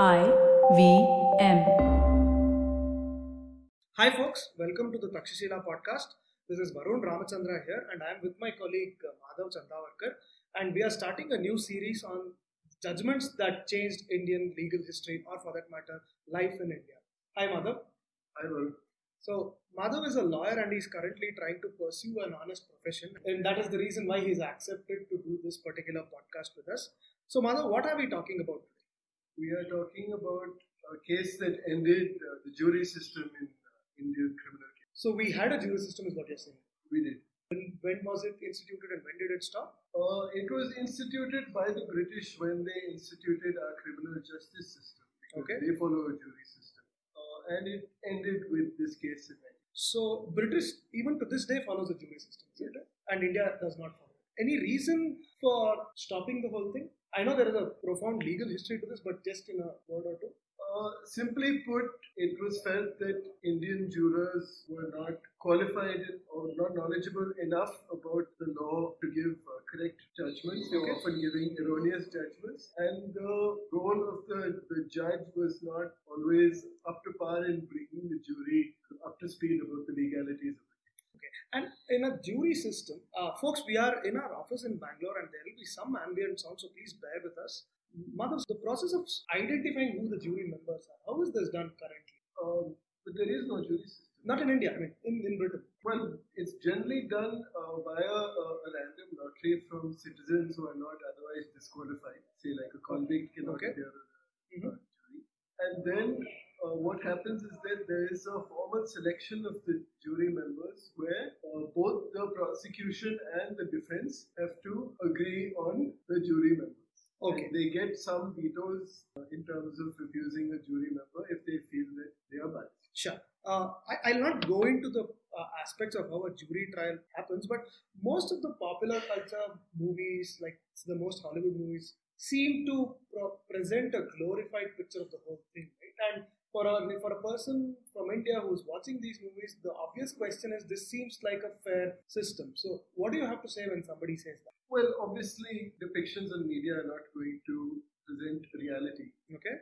I V M. Hi, folks. Welcome to the Takshashila podcast. This is Varun Ramachandra here, and I am with my colleague uh, Madhav Chandavarkar, and we are starting a new series on judgments that changed Indian legal history, or for that matter, life in India. Hi, Madhav. Hi, Varun. So, Madhav is a lawyer and he's currently trying to pursue an honest profession, and that is the reason why he's accepted to do this particular podcast with us. So, Madhav, what are we talking about today? We are talking about a case that ended uh, the jury system in uh, Indian criminal case. So, we had a jury system, is what you're saying. We did. When, when was it instituted and when did it stop? Uh, it was instituted by the British when they instituted our criminal justice system. Okay. They follow a jury system. Uh, and it ended with this case in 19. So British, even to this day, follows the jury system, it? And India does not follow. Any reason for stopping the whole thing? I know there is a profound legal history to this, but just in a word or two. Uh, simply put, it was felt that Indian jurors were not qualified or not knowledgeable enough about the law to give uh, correct judgments. They were Okay. often giving erroneous judgments, and the role of the, the judge was not always up to par in bringing the jury up to speed about the legalities of. And in a jury system, uh, folks, we are in our office in Bangalore, and there will be some ambient sound, so please bear with us. Madhav, the process of identifying who the jury members are, how is this done currently? Um, but there is no jury system. Not in India, I mean, in, in Britain. Well, it's generally done uh, via a, a random lottery from citizens who are not otherwise disqualified. Say, like a convict cannot Okay. on a Mhm. jury. And then uh, what happens is that there is a formal selection of the jury members where uh, both the prosecution and the defense have to agree on the jury members. Okay. And they get some vetoes uh, in terms of refusing a jury member if they feel that they are biased. Sure. Uh, I, I'll not go into the uh, aspects of how a jury trial happens, but most of the popular culture movies, like the most Hollywood movies, seem to pro- present a glorified picture of the whole thing, right? And for a for a person from India who's watching these movies, the obvious question is: This seems like a fair system. So, what do you have to say when somebody says that? Well, obviously, depictions in media are not going to present reality, Okay,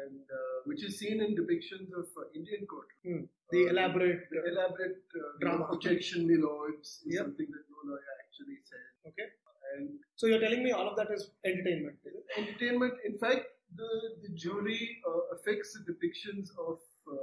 and uh, which is seen in depictions of uh, Indian court. Hmm. the Uh, elaborate. the uh, elaborate uh, Drama. protection, me lords, is Yep. something that no lawyer actually said. okay, And so you're telling me all of that is entertainment, entertainment, in fact, the, the jury uh, affects the depictions of uh,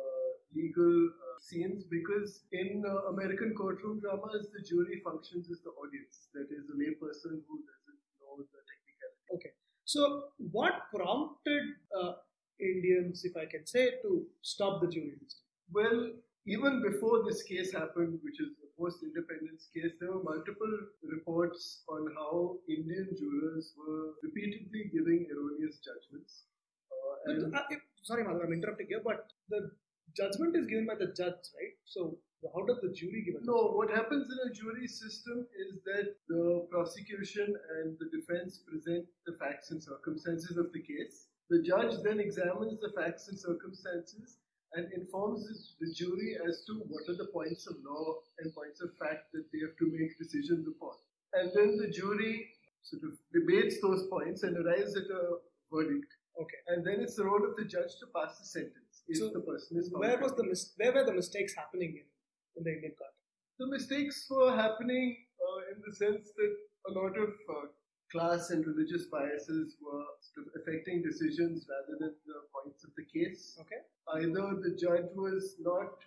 legal uh, scenes because in uh, American courtroom dramas, the jury functions as the audience. That is, a layperson who doesn't know the technicality. Okay. So, what prompted uh, Indians, if I can say, to stop the jury system? Well, even before this case happened, which is the post-independence case, there were multiple reports on how Indian jurors were repeatedly giving erroneous judgments. Uh, and Uh, if- sorry, Madhav, I'm interrupting here, but the judgment is given by the judge, right? So, how does the jury give it? no, what happens in a jury system is that the prosecution and the defense present the facts and circumstances of the case. The judge then examines the facts and circumstances and informs the jury as to what are the points of law and points of fact that they have to make decisions upon. And then the jury sort of debates those points and arrives at a verdict. Okay. And then it's the role of the judge to pass the sentence if So, the person is Where was the mis- where were the mistakes happening in, in the Indian court? the mistakes were happening uh, in the sense that a lot of uh, class and religious biases were sort of affecting decisions rather than the points of the case. Okay. Either the judge was not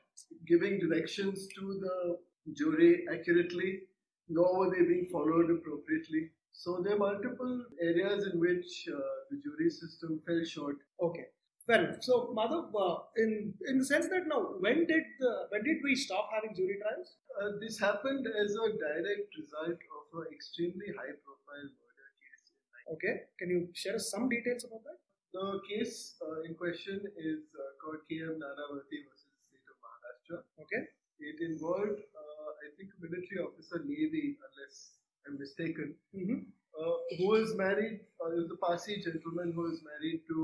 giving directions to the jury accurately, nor were they being followed appropriately. So there are multiple areas in which uh, the jury system fell short. Okay. Enough. So, Madhav, uh, in in the sense that now, when did the when did we stop having jury trials? Uh, this happened as a direct result of an extremely high-profile murder case in Okay. Can you share us some details about that? The case uh, in question is uh, called KM Nanavati versus state of Maharashtra. Okay. It involved, uh, I think, a military officer, Navy, unless I'm mistaken, Mm-hmm. uh, who was married, uh, he was a Parsi gentleman who was married to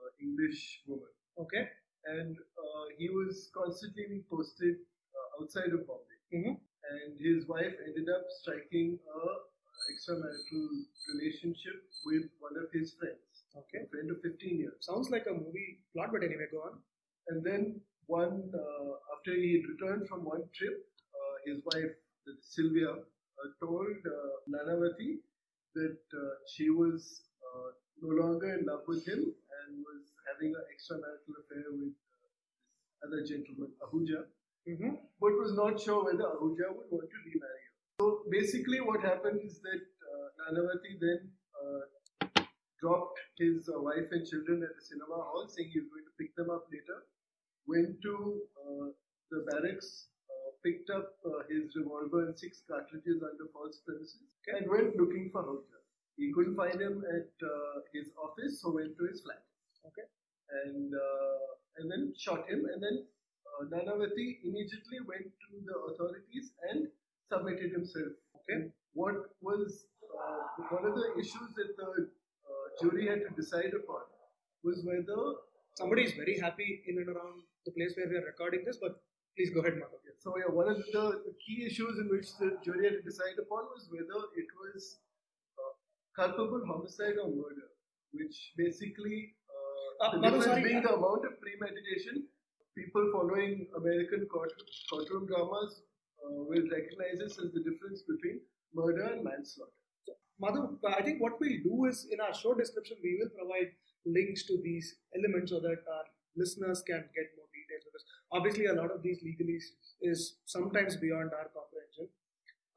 an English woman. Okay. And uh, he was constantly being posted uh, outside of Bombay. Mhm. And his wife ended up striking a extramarital relationship with one of his friends, Okay. a friend of 15 years. Sounds like a movie plot, but anyway, go on. And then one uh, after he returned from one trip, uh, his wife Sylvia uh, told uh, Nanavati that uh, she was uh, no longer in love with him and was having an extramarital affair with uh, this other gentleman, Ahuja, Mm-hmm. but was not sure whether Ahuja would want to remarry her. So basically, what happened is that uh, Nanavati then uh, dropped his uh, wife and children at the cinema hall, saying he was going to pick them up later. Went to uh, the barracks, uh, picked up uh, his revolver and six cartridges under false premises, and went looking for Ahuja. He couldn't find him at uh, his office, so went to his flat. Okay. And uh, and then shot him, and then uh, Nanavati immediately went to the authorities and submitted himself. Okay. What was uh, one of the issues that the uh, jury had to decide upon was whether. Somebody is very happy in and around the place where we are recording this, but please go ahead, Madhav. So yeah, one of the, key issues in which the jury had to decide upon was whether it was uh, culpable homicide or murder, which basically uh, Uh, the Madhu, difference sorry, being uh, the amount of premeditation. People following American court, courtroom dramas uh, will recognize this as the difference between murder and manslaughter. So, Madhu, I think what we'll do is in our show description, we will provide links to these elements so that our listeners can get more details because obviously a lot of these legalese is sometimes beyond our comprehension.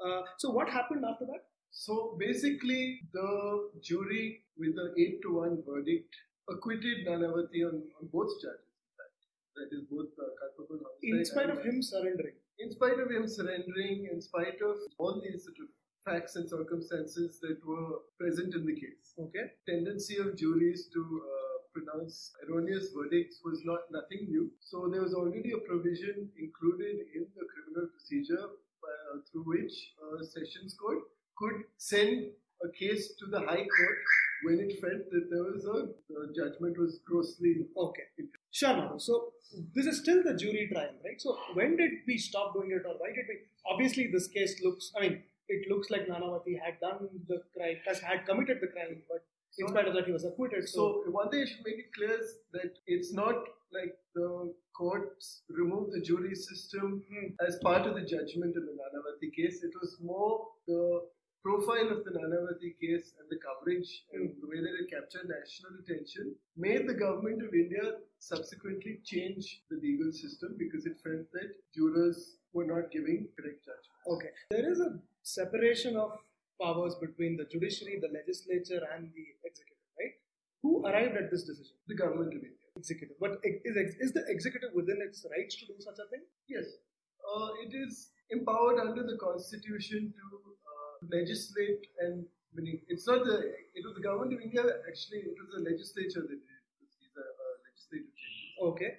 Uh, so, what happened after that? So basically, the jury, with the 8 to 1 verdict, acquitted Nanavati on, on both charges. in. That is, both uh, culpable homicide. In spite of him surrendering. In spite of him surrendering, in spite of all these sort of facts and circumstances that were present in the case. Okay. Tendency of juries to uh, pronounce erroneous verdicts was not nothing new. So there was already a provision included in the criminal procedure uh, through which uh, Sessions Court could send a case to the High Court when it felt that there was a the judgment was grossly Okay. Sure, Madhu. So, this is still the jury trial, right? So, when did we stop doing it or why did we? Obviously, this case looks, I mean, it looks like Nanavati had done the crime, has had committed the crime, but in spite of that, he was acquitted. So, So one thing I should make it clear is that it's not like the courts removed the jury system Hmm. as part of the judgment in the Nanavati case. It was more the profile of the Nanavati case and the coverage and the way that it captured national attention made the government of India subsequently change the legal system because it felt that jurors were not giving correct judgment. okay. There is a separation of powers between the judiciary, the legislature, and the executive, right? Who arrived at this decision? The government of India. Executive. But is, is the executive within its rights to do such a thing? Yes, uh, it is empowered under the constitution to legislate and meaning it's not the it was the government of India actually it was the legislature that did. These are uh, legislative changes. Okay.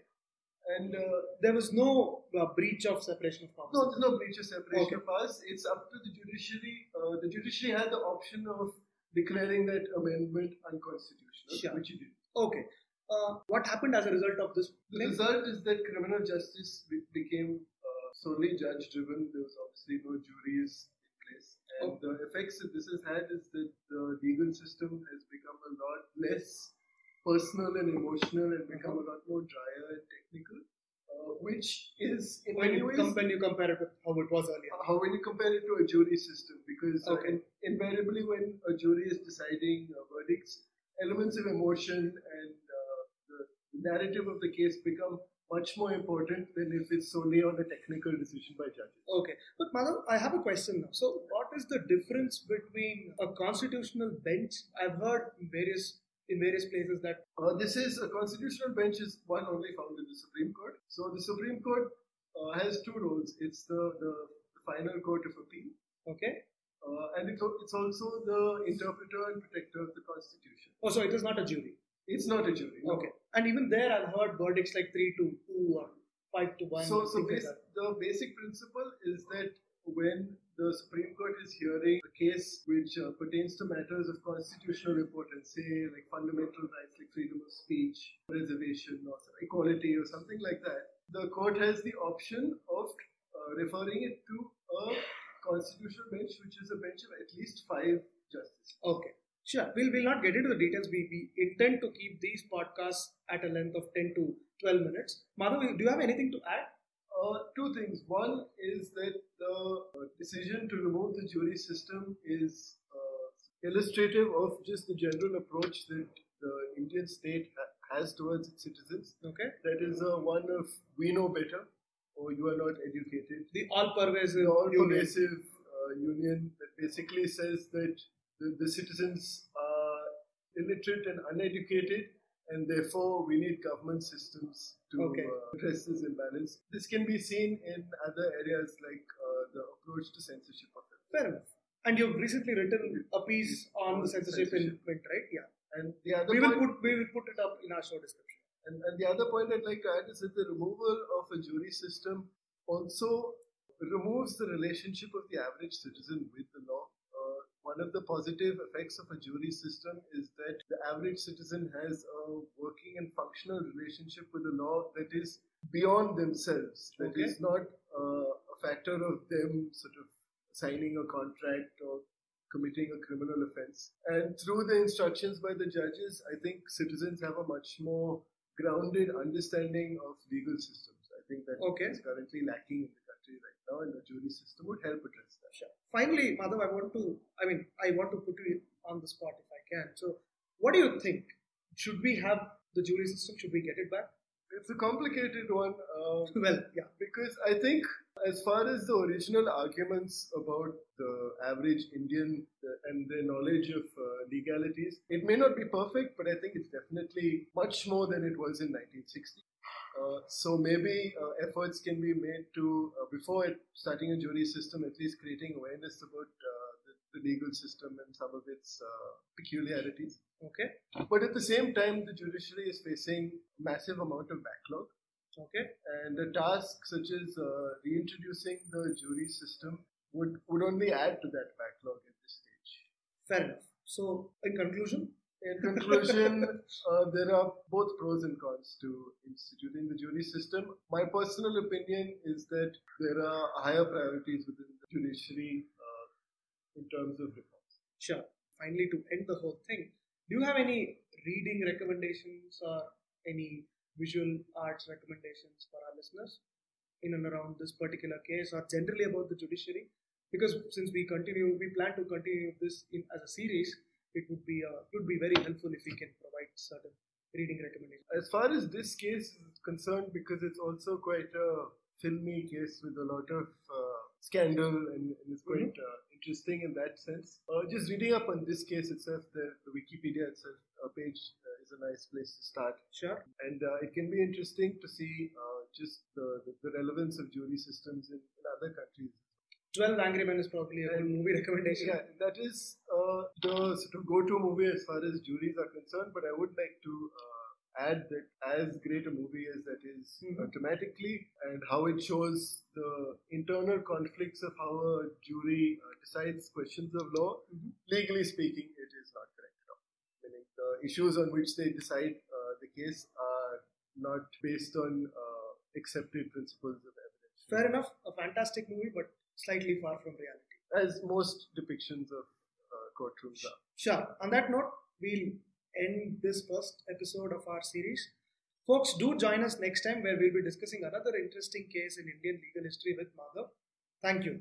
And uh, There was no uh, breach of separation of powers. no, there's no breach of separation Okay. of powers. It's up to the judiciary. Uh, the judiciary had the option of declaring that amendment unconstitutional, Sure. which it did. Okay. Uh, what happened as a result of this? The result is that criminal justice be- became uh, solely judge driven. There was obviously no juries place. And Oh. the effects that this has had is that the legal system has become a lot less personal and emotional and become a lot more drier and technical, uh, which is in when many you, ways com- when you compare it with how it was earlier. how when you compare it to a jury system because uh, in- invariably when a jury is deciding uh, verdicts elements of emotion and uh, the narrative of the case become much more important than if it's solely on a technical decision by judges Okay. Madhav, I have a question now. So, what is the difference between a constitutional bench? I've heard in various in various places that uh, this is a constitutional bench is one only found in the supreme court so the supreme court uh, has two roles it's the, the, the final court of appeal okay. uh, and it's, it's also the interpreter and protector of the constitution Oh, so it is not a jury. it's not a jury no. Okay. And even there, I've heard verdicts like three to two or five to one. So, so bas- the basic principle is that when the Supreme Court is hearing a case which uh, pertains to matters of constitutional importance, say like fundamental rights like freedom of speech, reservation, or equality, or something like that, the court has the option of uh, referring it to a constitutional bench, which is a bench of at least five justices. Okay. Sure, we'll, we'll not get into the details. We, we intend to keep these podcasts at a length of 10 to 12 minutes. Madhav, do you have anything to add? Uh, two things. One is that the decision to remove the jury system is uh, illustrative of just the general approach that the Indian state ha- has towards its citizens. Okay. That is uh, one of we know better or you are not educated. The all pervasive all union. pervasive uh, union that basically says that the, the citizens are illiterate and uneducated, and therefore we need government systems to Okay. uh, address this imbalance. This can be seen in other areas like uh, the approach to censorship of. Fair enough. And you've recently written a piece on the censorship in print, right? Yeah. And the other We will put we will put it up in our show description. and, and the other point I'd like to add is that the removal of a jury system also removes the relationship of the average citizen with the law. One of the positive effects of a jury system is that the average citizen has a working and functional relationship with the law that is beyond themselves, That is Okay. not uh, a factor of them sort of signing a contract or committing a criminal offense. And through the instructions by the judges, I think citizens have a much more grounded understanding of legal systems. I think that Okay. is currently lacking in the country right now, and the jury system would help address that. Sure. Finally, Madhav, I want to, I mean, I want to put you on the spot if I can. So, what do you think? Should we have the jury system? Should we get it back? It's a complicated one. Um, Well, yeah. Because I think, as far as the original arguments about the average Indian uh, and their knowledge of uh, legalities, it may not be perfect, but I think it's definitely much more than it was in 1960. Uh, so maybe uh, efforts can be made to, uh, before it, starting a jury system, at least creating awareness about uh, the, legal system and some of its uh, peculiarities. Okay. But at the same time, the judiciary is facing massive amount of backlog. Okay. And a task such as uh, reintroducing the jury system would, would only add to that backlog at this stage. Fair enough. So, in conclusion, In conclusion, uh, there are both pros and cons to instituting the jury system. My personal opinion is that there are higher priorities within the judiciary in terms of reforms. sure. Finally, to end the whole thing, do you have any reading recommendations or any visual arts recommendations for our listeners in and around this particular case or generally about the judiciary? Because since we continue, we plan to continue this in, as a series, it would be uh, would be very helpful if we can provide certain reading recommendations. As far as this case is concerned, because it's also quite a filmy case with a lot of uh, scandal and, and it's quite uh, interesting in that sense. Uh, just reading up on this case itself, the, the Wikipedia itself uh, page uh, is a nice place to start. Sure. And uh, it can be interesting to see uh, just the, the, the relevance of jury systems in, in other countries. 12 Angry Men is probably a good movie recommendation. Yeah, that is uh, the sort of go-to movie as far as juries are concerned. But I would like to uh, add that as great a movie as that is uh, thematically, and how it shows the internal conflicts of how a jury uh, decides questions of law, Mhm. legally speaking, it is not correct at all. Meaning the issues on which they decide uh, the case are not based on uh, accepted principles of evidence. Fair enough. A fantastic movie, but slightly far from reality. As most depictions of uh, courtrooms are. Sure. On that note, we'll end this first episode of our series. Folks, do join us next time where we'll be discussing another interesting case in Indian legal history with Madhav. Thank you.